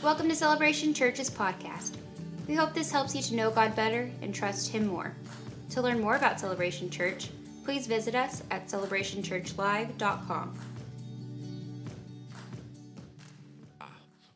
Welcome to Celebration Church's podcast. We hope this helps you to know God better and trust Him more. To learn more about Celebration Church, please visit us at celebrationchurchlive.com.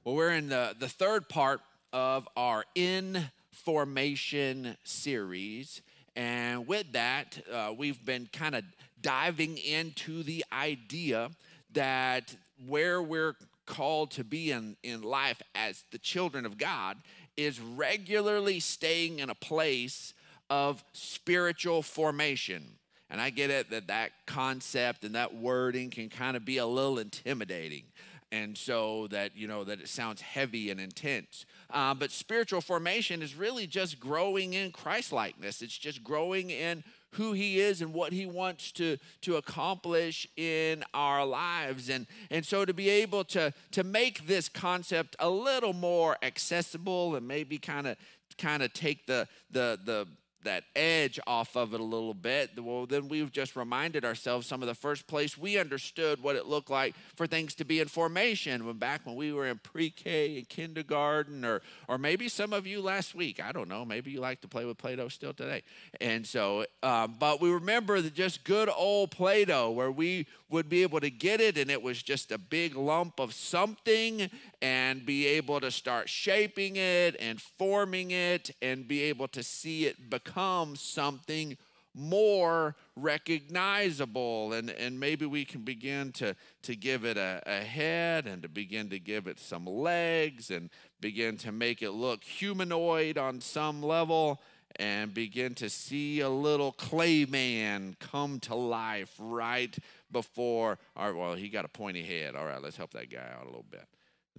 Well, we're in the, the third part of our In Formation series. And with that, uh, we've been kind of diving into the idea that where we're called to be in, in life as the children of God is regularly staying in a place of spiritual formation. And I get it that that concept and that wording can kind of be a little intimidating. And so that, you know, that it sounds heavy and intense. Uh, but spiritual formation is really just growing in Christ likeness, it's just growing in who he is and what he wants to, to accomplish in our lives. And, and so to be able to, to make this concept a little more accessible and maybe kind of kind of take the, the, the that edge off of it a little bit, well, then we've just reminded ourselves some of the first place we understood what it looked like for things to be in formation when back when we were in pre-K and kindergarten, or or maybe some of you last week. I don't know. Maybe you like to play with Play-Doh still today. And so, um, but we remember the just good old Play-Doh where we would be able to get it and it was just a big lump of something and be able to start shaping it and forming it and be able to see it become something more recognizable. And, and maybe we can begin to, to give it a, a head and to begin to give it some legs and begin to make it look humanoid on some level and begin to see a little clay man come to life right before. Our well he got a pointy head. All right let's help that guy out a little bit.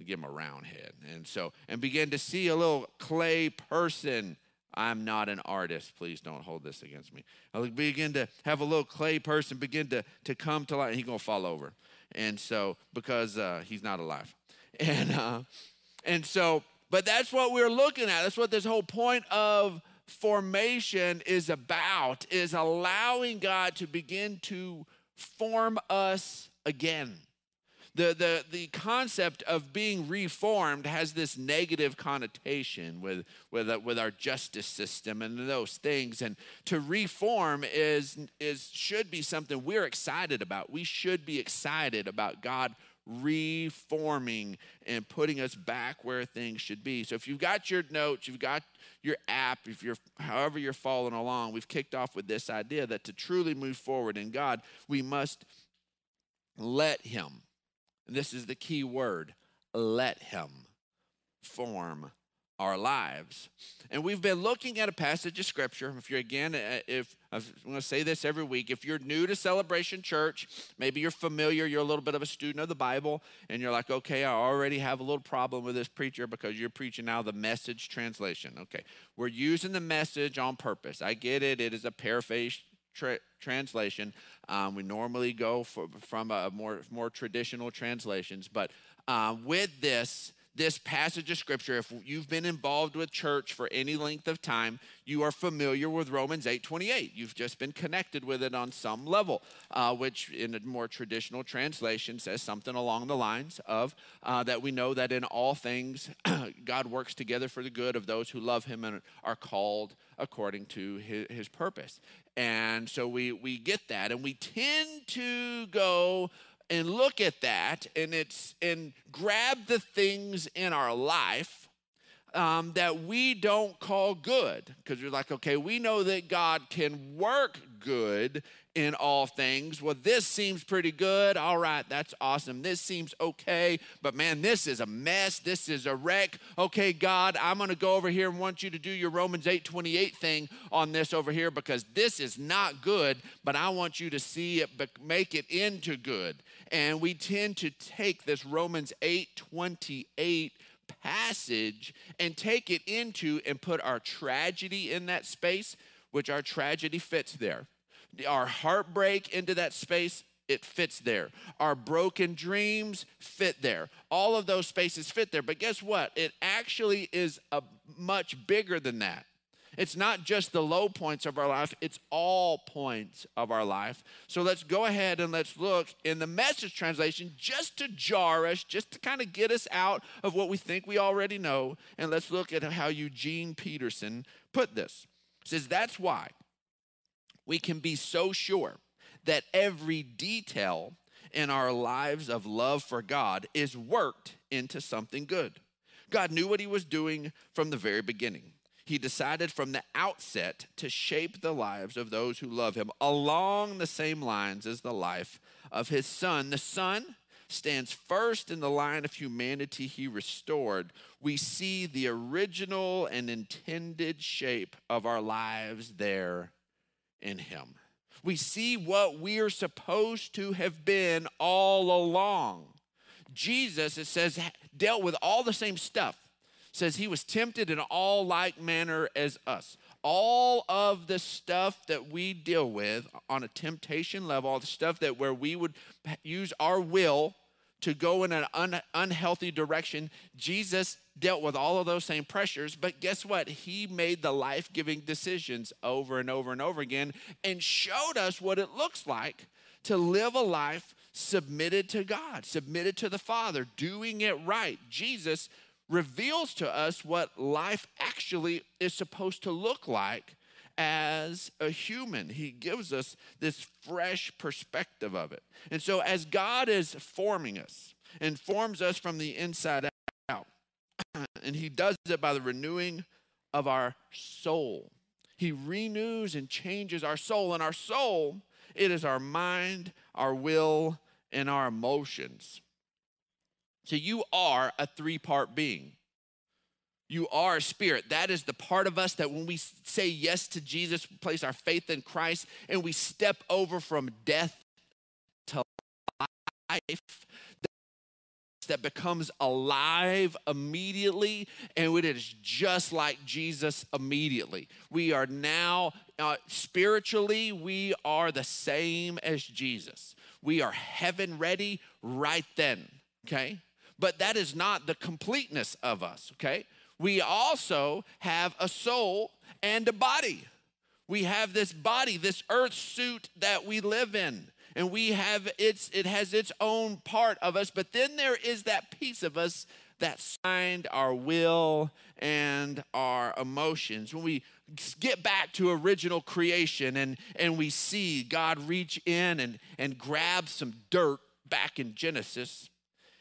Give him a round head. And so and begin to see a little clay person. I'm not an artist. Please don't hold this against me. I begin to have a little clay person begin to to come to life he's gonna fall over. And so because uh, he's not alive. And uh, and so but that's what we're looking at. That's what this whole point of formation is about is allowing god to begin to form us again. The, the, the concept of being reformed has this negative connotation with, with, uh, with our justice system and those things. And to reform is, is, should be something we're excited about. We should be excited about God reforming and putting us back where things should be. So if you've got your notes, you've got your app, if you're however you're following along, we've kicked off with this idea that to truly move forward in God, we must let him. And this is the key word, let him form our lives. And we've been looking at a passage of scripture. If you're again, uh, if I'm going to say this every week, if you're new to Celebration Church, maybe you're familiar, you're a little bit of a student of the Bible, and you're like, okay, I already have a little problem with this preacher because you're preaching now the message translation. Okay, we're using the message on purpose. I get it, it is a paraphrase Tra- translation. Um, we normally go for, from a more more traditional translations, but uh, with this, this passage of scripture if you've been involved with church for any length of time you are familiar with romans 8.28 you've just been connected with it on some level uh, which in a more traditional translation says something along the lines of uh, that we know that in all things god works together for the good of those who love him and are called according to his, his purpose. And so we we get that and we tend to go and look at that and it's and grab the things in our life um, that we don't call good. Because you're like okay we know that god can work good in all things. Well this seems pretty good. All right that's awesome. This seems okay but man this is a mess. This is a wreck. Okay god i'm going to go over here and want you to do your romans 8 28 thing on this over here because this is not good but i want you to see it make it into good. And we tend to take this Romans 8 28 passage and take it into and put our tragedy in that space, which our tragedy fits there. Our heartbreak into that space, it fits there. Our broken dreams fit there. All of those spaces fit there. But guess what? It actually is a much bigger than that. It's not just the low points of our life, it's all points of our life. So let's go ahead and let's look in the message translation just to jar us, just to kind of get us out of what we think we already know. And let's look at how Eugene Peterson put this. It says, That's why we can be so sure that every detail in our lives of love for God is worked into something good. God knew what he was doing from the very beginning he decided from the outset to shape the lives of those who love him along the same lines as the life of his son. The son stands first in the line of humanity he restored. We see the original and intended shape of our lives there in him. We see what we're supposed to have been all along. Jesus, it says, dealt with all the same stuff says he was tempted in all like manner as us. All of the stuff that we deal with on a temptation level, all the stuff that where we would use our will to go in an un, unhealthy direction, Jesus dealt with all of those same pressures. But guess what? He made the life giving decisions over and over and over again and showed us what it looks like to live a life submitted to God, submitted to the Father, doing it right. Jesus reveals to us what life actually is supposed to look like as a human. He gives us this fresh perspective of it. And so, as God is forming us and forms us from the inside out, and He does it by the renewing of our soul, He renews and changes our soul. And our soul, it is our mind, our will, and our emotions. So you are a three part being. You are a spirit. That is the part of us that when we say yes to Jesus, place our faith in Christ, and we step over from death to life, that becomes alive immediately, and it is just like Jesus immediately. We are now, uh, spiritually, we are the same as Jesus. We are heaven ready right then, okay? but that is not the completeness of us, okay? We also have a soul and a body. We have this body, this earth suit that we live in. And we have its it has its own part of us, but then there is that piece of us that signed our will and our emotions. When we get back to original creation and, and we see God reach in and, and grab some dirt back in Genesis,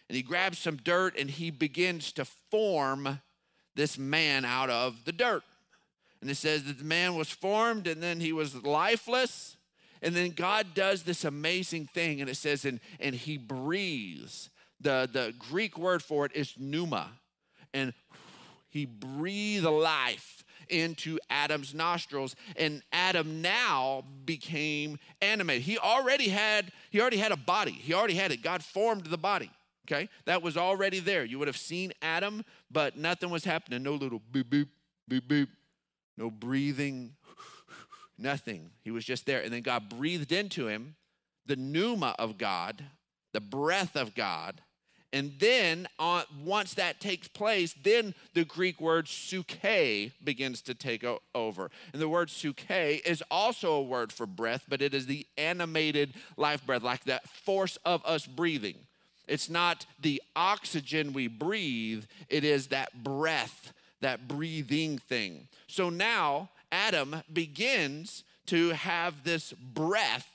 and he grabs some dirt and he begins to form this man out of the dirt. And it says that the man was formed and then he was lifeless. And then God does this amazing thing, and it says, and, and he breathes. The, the Greek word for it is pneuma. And he breathed life into Adam's nostrils and Adam now became animated. He already had he already had a body. He already had it. God formed the body. Okay? That was already there. You would have seen Adam, but nothing was happening. No little boop, boop, boop, boop. No breathing, nothing. He was just there. And then God breathed into him the pneuma of God, the breath of God. And then, uh, once that takes place, then the Greek word psuche begins to take over. And the word psuche is also a word for breath, but it is the animated life breath, like that force of us breathing. It's not the oxygen we breathe, it is that breath, that breathing thing. So now Adam begins to have this breath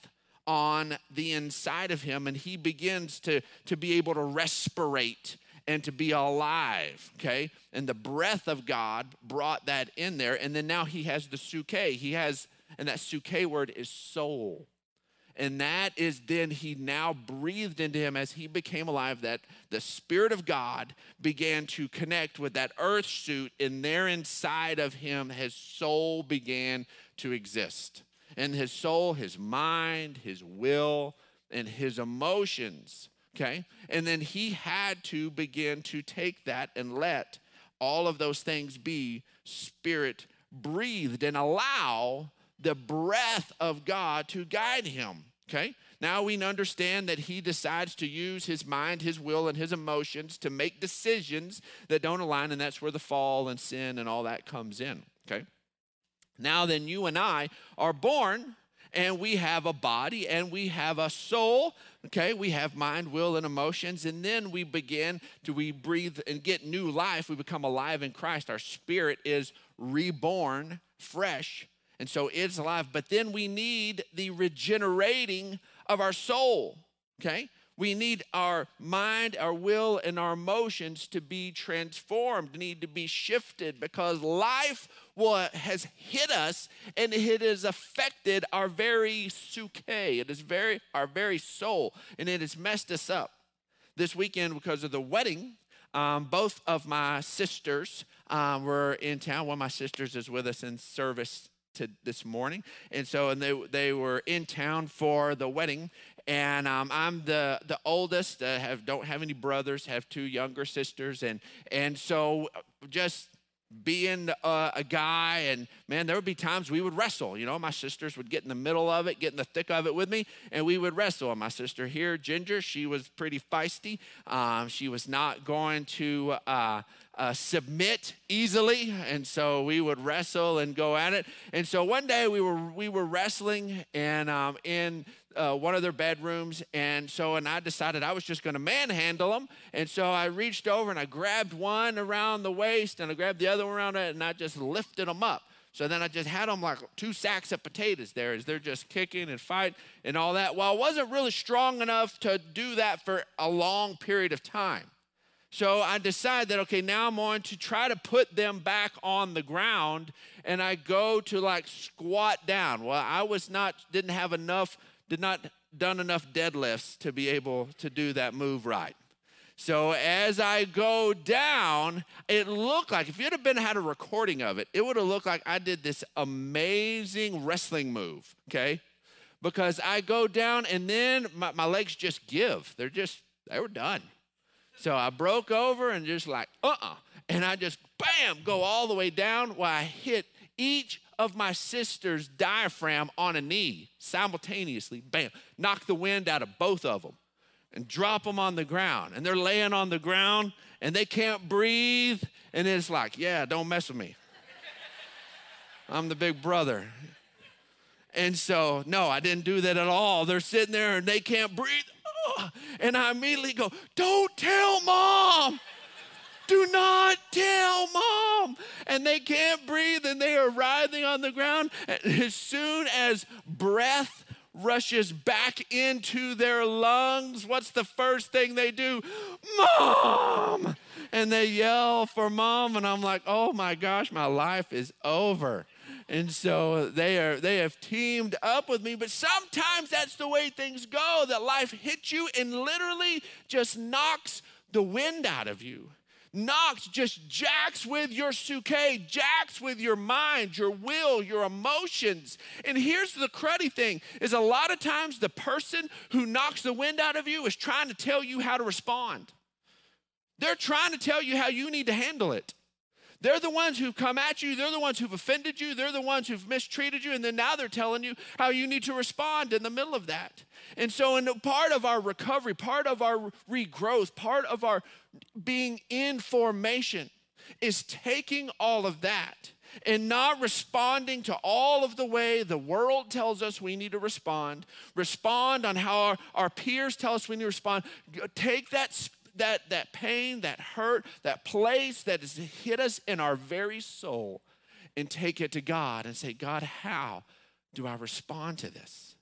on the inside of him, and he begins to, to be able to respirate and to be alive, okay? And the breath of God brought that in there, and then now he has the psuche. He has, and that psuche word is soul. And that is then he now breathed into him as he became alive, that the Spirit of God began to connect with that earth suit, and there inside of him, his soul began to exist. And his soul, his mind, his will, and his emotions, okay? And then he had to begin to take that and let all of those things be spirit breathed and allow the breath of God to guide him. Okay? Now we understand that he decides to use his mind, his will, and his emotions to make decisions that don't align, and that's where the fall and sin and all that comes in. Okay? Now then, you and I are born and we have a body and we have a soul okay we have mind will and emotions and then we begin to we breathe and get new life we become alive in christ our spirit is reborn fresh and so it's alive but then we need the regenerating of our soul okay we need our mind, our will, and our emotions to be transformed, need to be shifted because life has hit us and it has affected our very psyche. It is very our very soul, and it has messed us up. This weekend, because of the wedding, um, both of my sisters um, were in town. One of my sisters is with us in service to this morning, and so and they they were in town for the wedding, and um, I'm the the oldest. Uh, have don't have any brothers. Have two younger sisters, and and so just being uh, a guy and man there would be times we would wrestle you know my sisters would get in the middle of it get in the thick of it with me and we would wrestle and my sister here ginger she was pretty feisty um, she was not going to uh, uh, submit easily and so we would wrestle and go at it and so one day we were we were wrestling and um, in uh, one of their bedrooms. And so, and I decided I was just going to manhandle them. And so I reached over and I grabbed one around the waist and I grabbed the other one around it and I just lifted them up. So then I just had them like two sacks of potatoes there as they're just kicking and fighting and all that. Well, I wasn't really strong enough to do that for a long period of time. So I decide that, okay, now I'm going to try to put them back on the ground and I go to like squat down. Well, I was not, didn't have enough did not done enough deadlifts to be able to do that move right. So as I go down, it looked like if you'd have been had a recording of it, it would have looked like I did this amazing wrestling move, okay? Because I go down and then my, my legs just give. They're just, they were done. So I broke over and just like, uh-uh. And I just bam, go all the way down while I hit each of my sister's diaphragm on a knee simultaneously. Bam, knock the wind out of both of them and drop them on the ground. And they're laying on the ground and they can't breathe. And it's like, yeah, don't mess with me. I'm the big brother. And so, no, I didn't do that at all. They're sitting there and they can't breathe. And I immediately go, don't tell mom. Do not tell mom. And they can't breathe and they are writhing on the ground. As soon as breath rushes back into their lungs, what's the first thing they do? Mom! And they yell for mom. And I'm like, oh my gosh, my life is over. And so they are they have teamed up with me, but sometimes that's the way things go that life hits you and literally just knocks the wind out of you knocks, just jacks with your psyche, jacks with your mind, your will, your emotions. And here's the cruddy thing is a lot of times the person who knocks the wind out of you is trying to tell you how to respond. They're trying to tell you how you need to handle it. They're the ones who've come at you. They're the ones who've offended you. They're the ones who've mistreated you. And then now they're telling you how you need to respond in the middle of that. And so, in part of our recovery, part of our regrowth, part of our being in formation is taking all of that and not responding to all of the way the world tells us we need to respond, respond on how our, our peers tell us we need to respond. Take that, that, that pain, that hurt, that place that has hit us in our very soul and take it to God and say, God, how do I respond to this?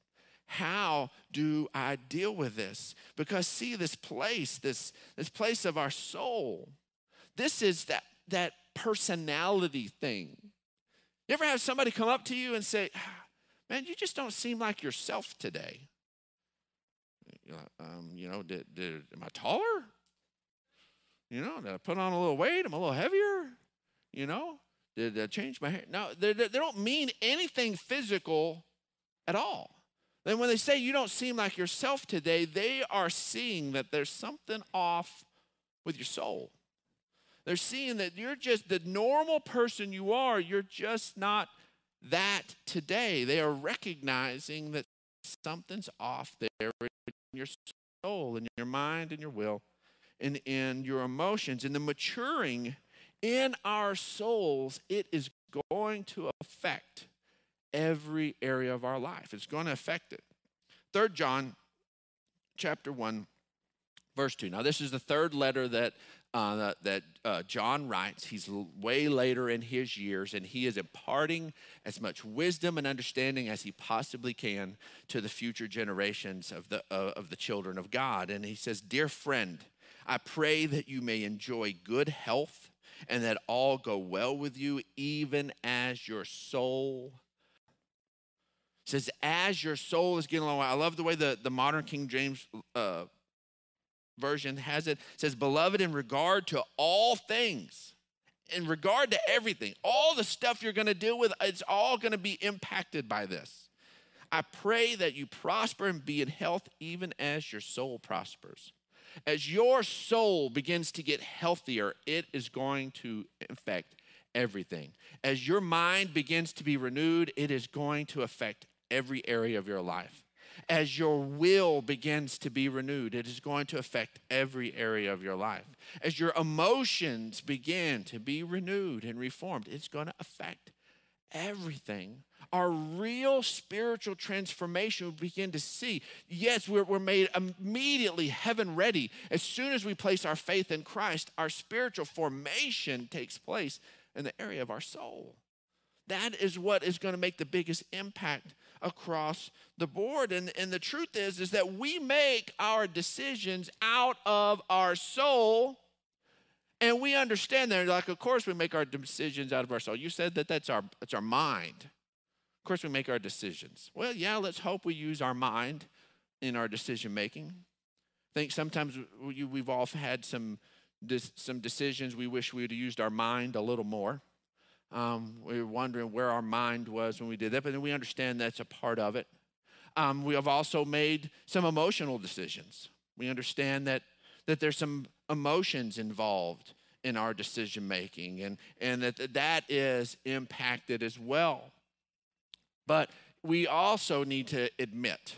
how do I deal with this? Because see, this place, this, this place of our soul, this is that, that personality thing. You ever have somebody come up to you and say, Man, you just don't seem like yourself today? Um, you know, did, did, am I taller? You know, did I put on a little weight? I'm a little heavier? You know, did I change my hair? No, they, they don't mean anything physical at all. Then when they say you don't seem like yourself today, they are seeing that there's something off with your soul. They're seeing that you're just the normal person you are, you're just not that today. They are recognizing that something's off there in your soul, in your mind, in your will, and in your emotions. And the maturing in our souls, it is going to affect every area of our life. It's going to affect it. Third John chapter 1 verse 2. Now this is the third letter that uh, that uh, John writes. He's way later in his years, and he is imparting as much wisdom and understanding as he possibly can to the future generations of the, uh, of the children of God. And he says, Dear friend, I pray that you may enjoy good health and that all go well with you, even as your soul says, as your soul is getting along. I love the way the, the modern King James uh, version has it. it says, Beloved, in regard to all things, in regard to everything, all the stuff you're going to deal with, it's all going to be impacted by this. I pray that you prosper and be in health even as your soul prospers. As your soul begins to get healthier, it is going to affect everything. As your mind begins to be renewed, it is going to affect every area of your life. As your will begins to be renewed, it is going to affect every area of your life. As your emotions begin to be renewed and reformed, it's going to affect everything. Our real spiritual transformation we begin to see. Yes, we're, we're made immediately heaven ready. As soon as we place our faith in Christ, our spiritual formation takes place in the area of our soul. That is what is going to make the biggest impact across the board. And, and the truth is, is that we make our decisions out of our soul. And we understand that, like, of course, we make our decisions out of our soul. You said that that's our, that's our mind. Of course, we make our decisions. Well, yeah, let's hope we use our mind in our decision making. I think sometimes we, we've all had some, some decisions we wish we would have used our mind a little more. Um, we were wondering where our mind was when we did that, but then we understand that's a part of it. Um, we have also made some emotional decisions. We understand that, that there's some emotions involved in our decision making and, and that that is impacted as well. But we also need to admit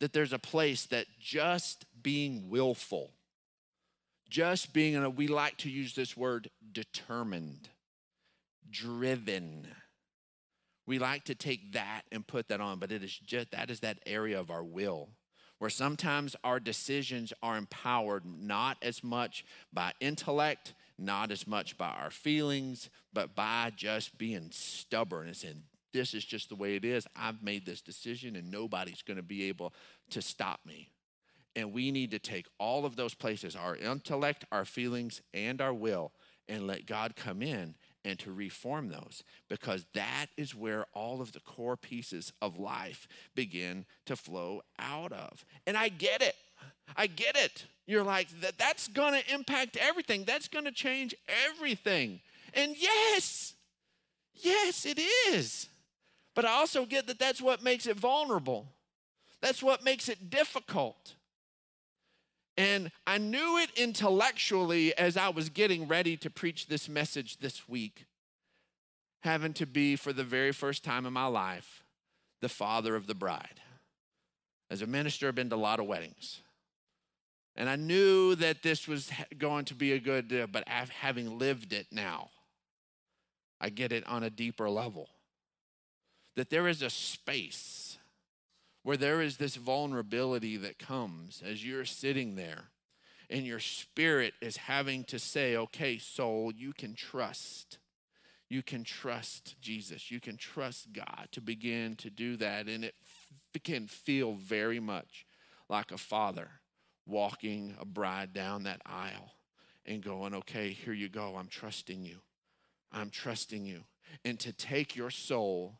that there's a place that just being willful, just being, we like to use this word determined driven. We like to take that and put that on, but it is just that is that area of our will where sometimes our decisions are empowered not as much by intellect, not as much by our feelings, but by just being stubborn and saying, This is just the way it is. I've made this decision and nobody's going to be able to stop me. And we need to take all of those places our intellect, our feelings, and our will and let God come in and to reform those because that is where all of the core pieces of life begin to flow out of. And I get it. I get it. You're like that that's going to impact everything. That's going to change everything. And yes. Yes, it is. But I also get that that's what makes it vulnerable. That's what makes it difficult. And I knew it intellectually as I was getting ready to preach this message this week, having to be, for the very first time in my life, the father of the bride. As a minister, I've been to a lot of weddings. And I knew that this was going to be a good, uh, but having lived it now, I get it on a deeper level. That there is a space where there is this vulnerability that comes as you're sitting there and your spirit is having to say, okay, soul, you can trust. You can trust Jesus. You can trust God to begin to do that. And it can feel very much like a father walking a bride down that aisle and going, okay, here you go. I'm trusting you. I'm trusting you. And to take your soul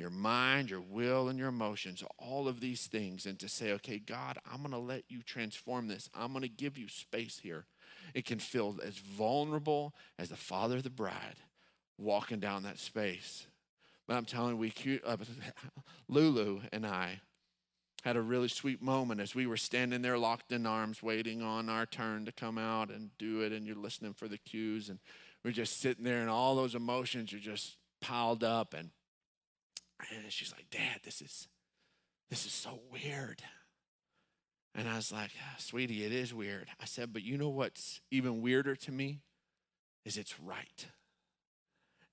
your mind, your will, and your emotions, all of these things, and to say, okay, God, I'm going to let you transform this. I'm going to give you space here. It can feel as vulnerable as the father of the bride walking down that space. But I'm telling you, we, uh, Lulu and I had a really sweet moment as we were standing there locked in arms, waiting on our turn to come out and do it. And you're listening for the cues, and we're just sitting there, and all those emotions are just piled up. And and she's like, Dad, this is this is so weird. And I was like, ah, sweetie, it is weird. I said, but you know what's even weirder to me? Is it's right.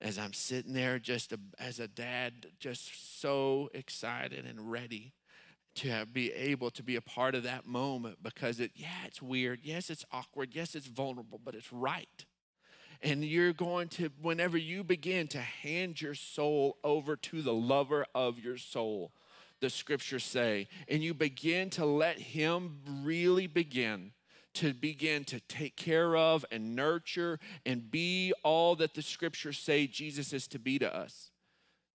as I'm sitting there just a, as a dad, just so excited and ready to be able to be a part of that moment because it, yeah, it's weird. Yes, it's awkward. Yes, it's vulnerable, but it's right. And you're going to, whenever you begin to hand your soul over to the lover of your soul, the scriptures say, and you begin to let him really begin to begin to take care of and nurture and be all that the scriptures say Jesus is to be to us.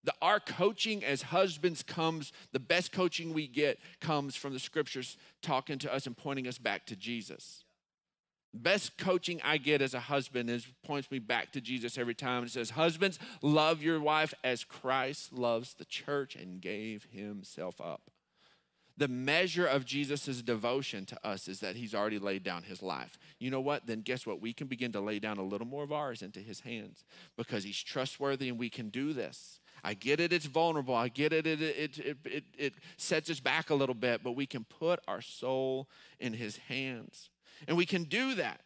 The, our coaching as husbands comes, the best coaching we get comes from the scriptures talking to us and pointing us back to Jesus. Best coaching I get as a husband is points me back to Jesus every time. It says, Husbands, love your wife as Christ loves the church and gave himself up. The measure of Jesus' devotion to us is that he's already laid down his life. You know what? Then guess what? We can begin to lay down a little more of ours into his hands because he's trustworthy and we can do this. I get it, it's vulnerable. I get it, it, it, it, it, it sets us back a little bit, but we can put our soul in his hands. And we can do that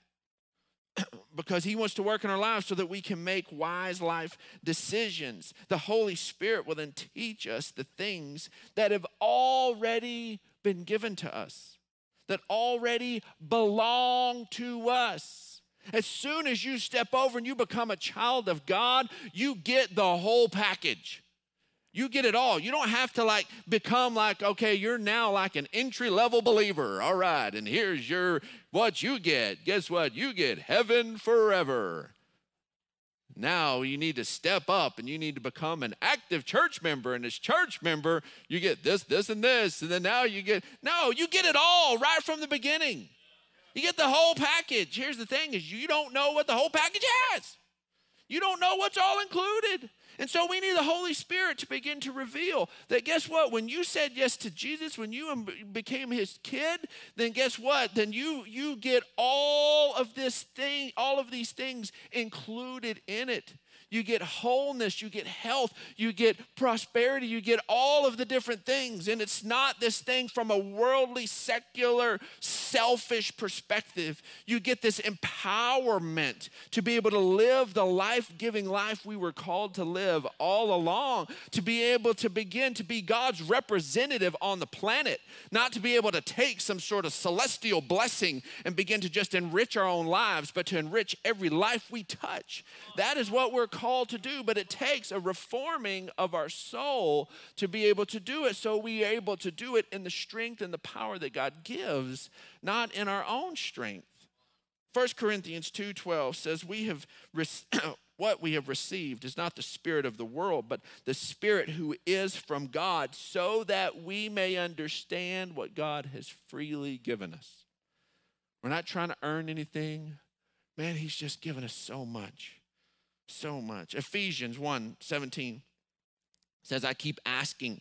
because he wants to work in our lives so that we can make wise life decisions. The Holy Spirit will then teach us the things that have already been given to us, that already belong to us. As soon as you step over and you become a child of God, you get the whole package. You get it all. You don't have to like become like, okay, you're now like an entry level believer. All right, and here's your what you get. Guess what? You get heaven forever. Now you need to step up and you need to become an active church member. And as church member, you get this, this, and this. And then now you get, no, you get it all right from the beginning. You get the whole package. Here's the thing is you don't know what the whole package has. You don't know what's all included. And so we need the Holy Spirit to begin to reveal that guess what? When you said yes to Jesus, when you became his kid, then guess what? Then you you get all of this thing, all of these things included in it you get wholeness, you get health, you get prosperity, you get all of the different things. And it's not this thing from a worldly, secular, selfish perspective. You get this empowerment to be able to live the life giving life we were called to live all along, to be able to begin to be God's representative on the planet, not to be able to take some sort of celestial blessing and begin to just enrich our own lives, but to enrich every life we touch. That is what we're called to do, but it takes a reforming of our soul to be able to do it. So we are able to do it in the strength and the power that God gives, not in our own strength. 1 Corinthians 2:12 says we have what we have received is not the spirit of the world but the spirit who is from God so that we may understand what God has freely given us. We're not trying to earn anything. Man, he's just given us so much so much. Ephesians 1 17 says, I keep asking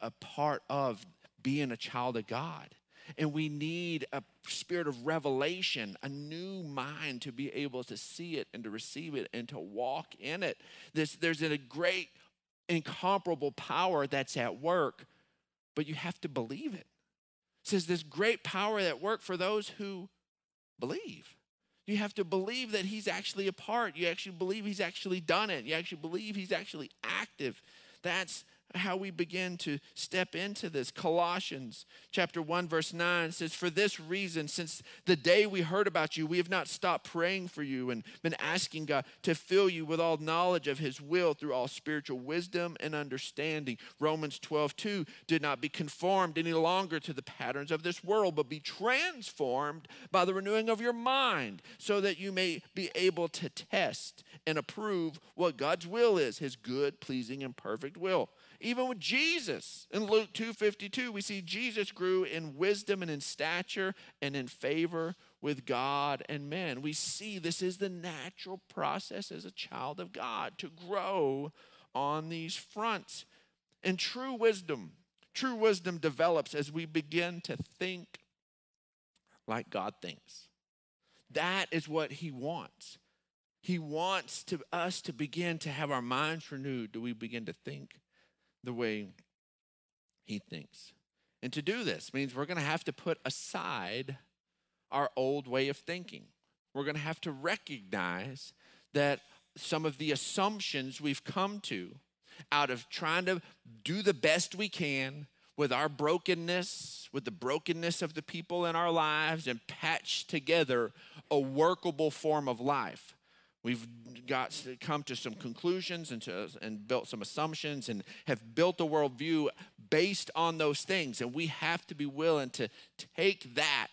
a part of being a child of God. And we need a spirit of revelation, a new mind to be able to see it and to receive it and to walk in it. This, there's a great, incomparable power that's at work, but you have to believe it. It says this great power at work for those who believe. You have to believe that he's actually a part. You actually believe he's actually done it. You actually believe he's actually active. That's how we begin to step into this. Colossians chapter 1 verse 9 says for this reason since the day we heard about you we have not stopped praying for you and been asking God to fill you with all knowledge of his will through all spiritual wisdom and understanding. Romans 12 2 did not be conformed any longer to the patterns of this world but be transformed by the renewing of your mind so that you may be able to test and approve what God's will is his good pleasing and perfect will. Even with Jesus in Luke 2:52, we see Jesus grew in wisdom and in stature and in favor with God and man. We see this is the natural process as a child of God to grow on these fronts. And true wisdom, true wisdom develops as we begin to think like God thinks. That is what He wants. He wants to, us to begin to have our minds renewed. Do we begin to think the way He thinks? And to do this means we're going to have to put aside our old way of thinking. We're going to have to recognize that some of the assumptions we've come to out of trying to do the best we can with our brokenness, with the brokenness of the people in our lives, and patch together a workable form of life. We've got come to some conclusions and, to, and built some assumptions and have built a worldview based on those things. And we have to be willing to take that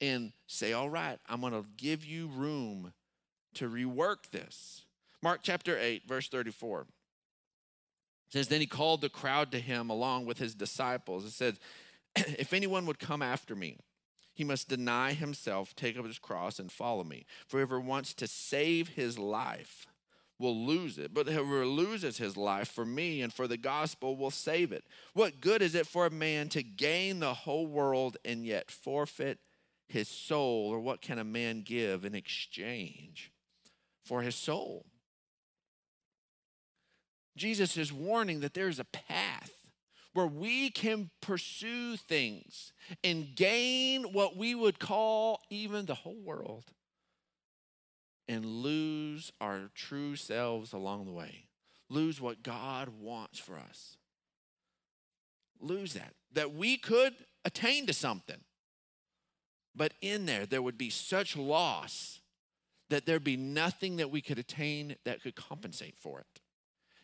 and say, all right, I'm going to give you room to rework this. Mark chapter 8, verse 34 says, Then he called the crowd to him along with his disciples. and said, If anyone would come after me, he must deny himself, take up his cross, and follow me. For whoever wants to save his life will lose it, but whoever loses his life for me and for the gospel will save it. What good is it for a man to gain the whole world and yet forfeit his soul? Or what can a man give in exchange for his soul? Jesus is warning that there's a path where we can pursue things and gain what we would call even the whole world and lose our true selves along the way, lose what God wants for us. Lose that. That we could attain to something, but in there, there would be such loss that there'd be nothing that we could attain that could compensate for it.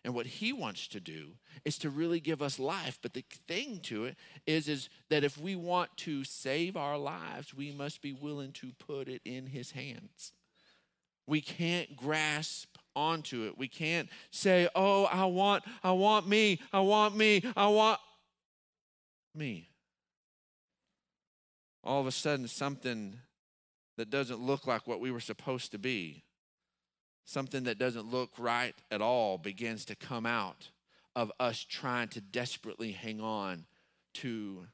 And what he wants to do is to really give us life. But the thing to it is, is that if we want to save our lives, we must be willing to put it in his hands. We can't grasp onto it. We can't say, oh, I want, I want me, I want me, I want me. All of a sudden, something that doesn't look like what we were supposed to be something that doesn't look right at all begins to come out of us trying to desperately hang on to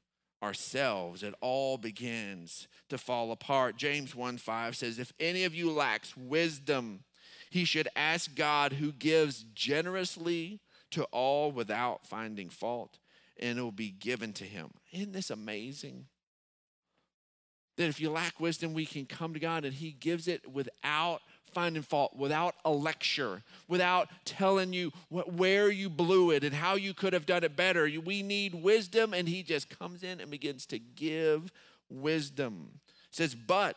ourselves. It all begins to fall apart. James 1 5 says, If any of you lacks wisdom, he should ask God who gives generously to all without finding fault, and it will be given to him. Isn't this amazing? That if you lack wisdom, we can come to God and he gives it without finding fault, without a lecture, without telling you where you blew it and how you could have done it better. We need wisdom, and he just comes in and begins to give wisdom. It says, but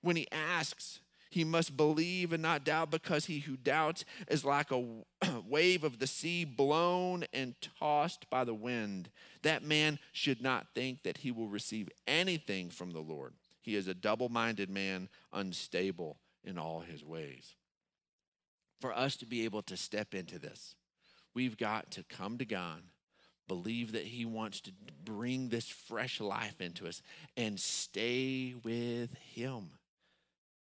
when he asks, he must believe and not doubt because he who doubts is like a wave of the sea blown and tossed by the wind. That man should not think that he will receive anything from the Lord. He is a double minded man, unstable in all his ways. For us to be able to step into this, we've got to come to God, believe that He wants to bring this fresh life into us, and stay with Him.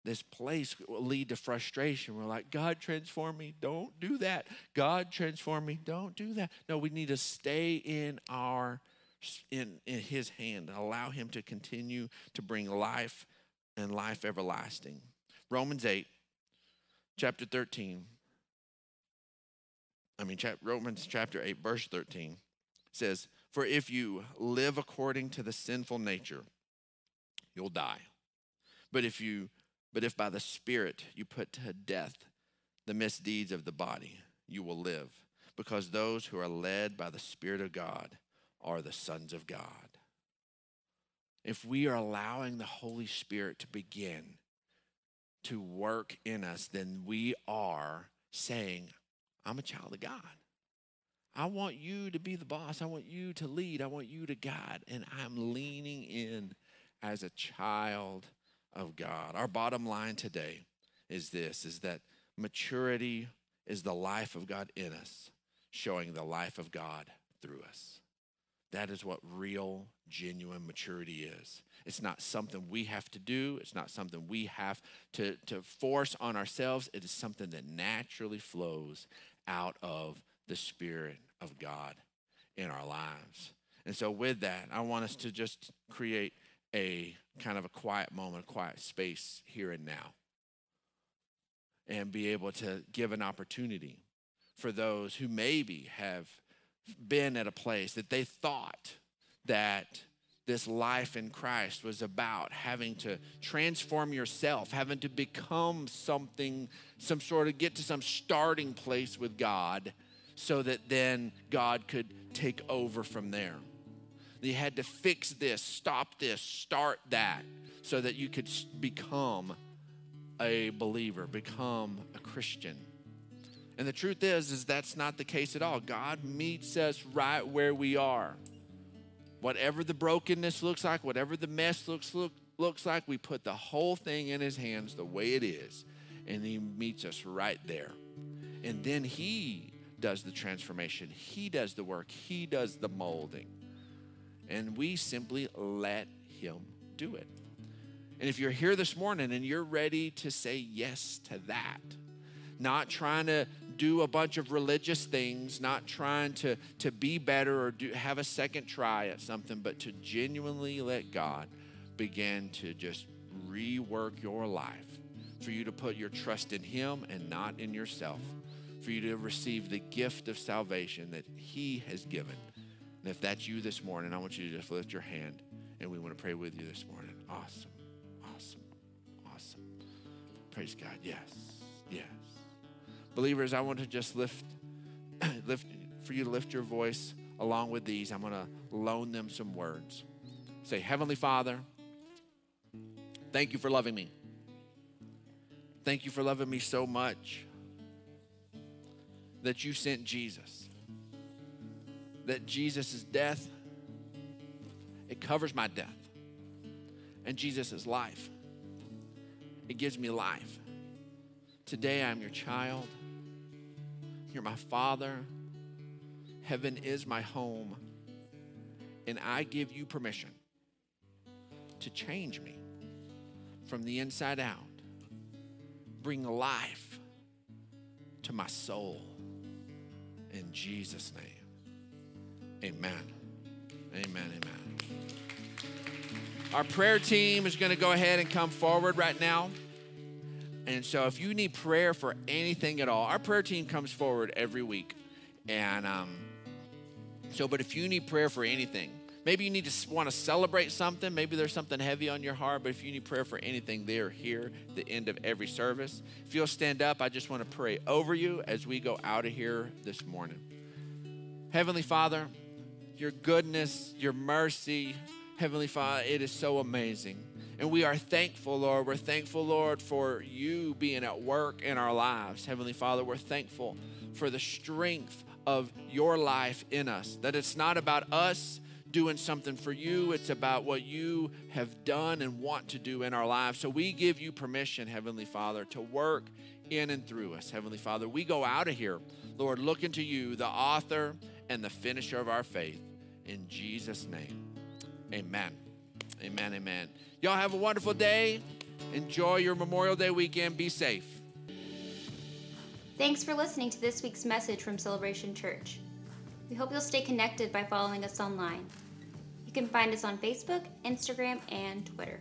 This place will lead to frustration. We're like, God, transform me. Don't do that. God, transform me. Don't do that. No, we need to stay in our in, in his hand allow him to continue to bring life and life everlasting Romans 8, chapter 13. I mean, Romans chapter 8, verse 13 says, For if you live according to the sinful nature, you'll die. But if you but if by the Spirit you put to death the misdeeds of the body, you will live, because those who are led by the Spirit of God are the sons of God. If we are allowing the Holy Spirit to begin to work in us, then we are saying, I'm a child of God. I want you to be the boss. I want you to lead. I want you to guide. And I'm leaning in as a child of God. Our bottom line today is this is that maturity is the life of God in us, showing the life of God through us. That is what real, genuine maturity is. It's not something we have to do, it's not something we have to, to force on ourselves. It is something that naturally flows out of the Spirit of God in our lives. And so, with that, I want us to just create a kind of a quiet moment, a quiet space here and now, and be able to give an opportunity for those who maybe have been at a place that they thought that this life in Christ was about having to transform yourself, having to become something, some sort of get to some starting place with God so that then God could take over from there. You had to fix this, stop this, start that, so that you could become a believer, become a Christian. And the truth is, is that's not the case at all. God meets us right where we are. Whatever the brokenness looks like, whatever the mess looks look, looks like, we put the whole thing in His hands the way it is, and He meets us right there. And then He does the transformation. He does the work. He does the molding. And we simply let Him do it. And if you're here this morning and you're ready to say yes to that, not trying to do a bunch of religious things, not trying to, to be better or do, have a second try at something, but to genuinely let God begin to just rework your life, for you to put your trust in Him and not in yourself, for you to receive the gift of salvation that He has given. And if that's you this morning, I want you to just lift your hand and we want to pray with you this morning. Awesome, awesome, awesome. Praise God. Yes, yes. Believers, I want to just lift, lift for you to lift your voice along with these. I'm going to loan them some words. Say, Heavenly Father, thank you for loving me. Thank you for loving me so much that you sent Jesus. That Jesus' death, it covers my death. And Jesus' life, it gives me life. Today I'm your child. You're my father. Heaven is my home. And I give you permission to change me from the inside out. Bring life to my soul. In Jesus' name. Amen. Amen. Amen. Our prayer team is going to go ahead and come forward right now. And so, if you need prayer for anything at all, our prayer team comes forward every week. And um, so, but if you need prayer for anything, maybe you need to want to celebrate something, maybe there's something heavy on your heart, but if you need prayer for anything, they're here at the end of every service. If you'll stand up, I just want to pray over you as we go out of here this morning. Heavenly Father, your goodness, your mercy, Heavenly Father, it is so amazing. And we are thankful, Lord. We're thankful, Lord, for you being at work in our lives. Heavenly Father, we're thankful for the strength of your life in us. That it's not about us doing something for you, it's about what you have done and want to do in our lives. So we give you permission, Heavenly Father, to work in and through us, Heavenly Father. We go out of here, Lord, looking to you, the author and the finisher of our faith. In Jesus' name, amen. Amen, amen. Y'all have a wonderful day. Enjoy your Memorial Day weekend. Be safe. Thanks for listening to this week's message from Celebration Church. We hope you'll stay connected by following us online. You can find us on Facebook, Instagram, and Twitter.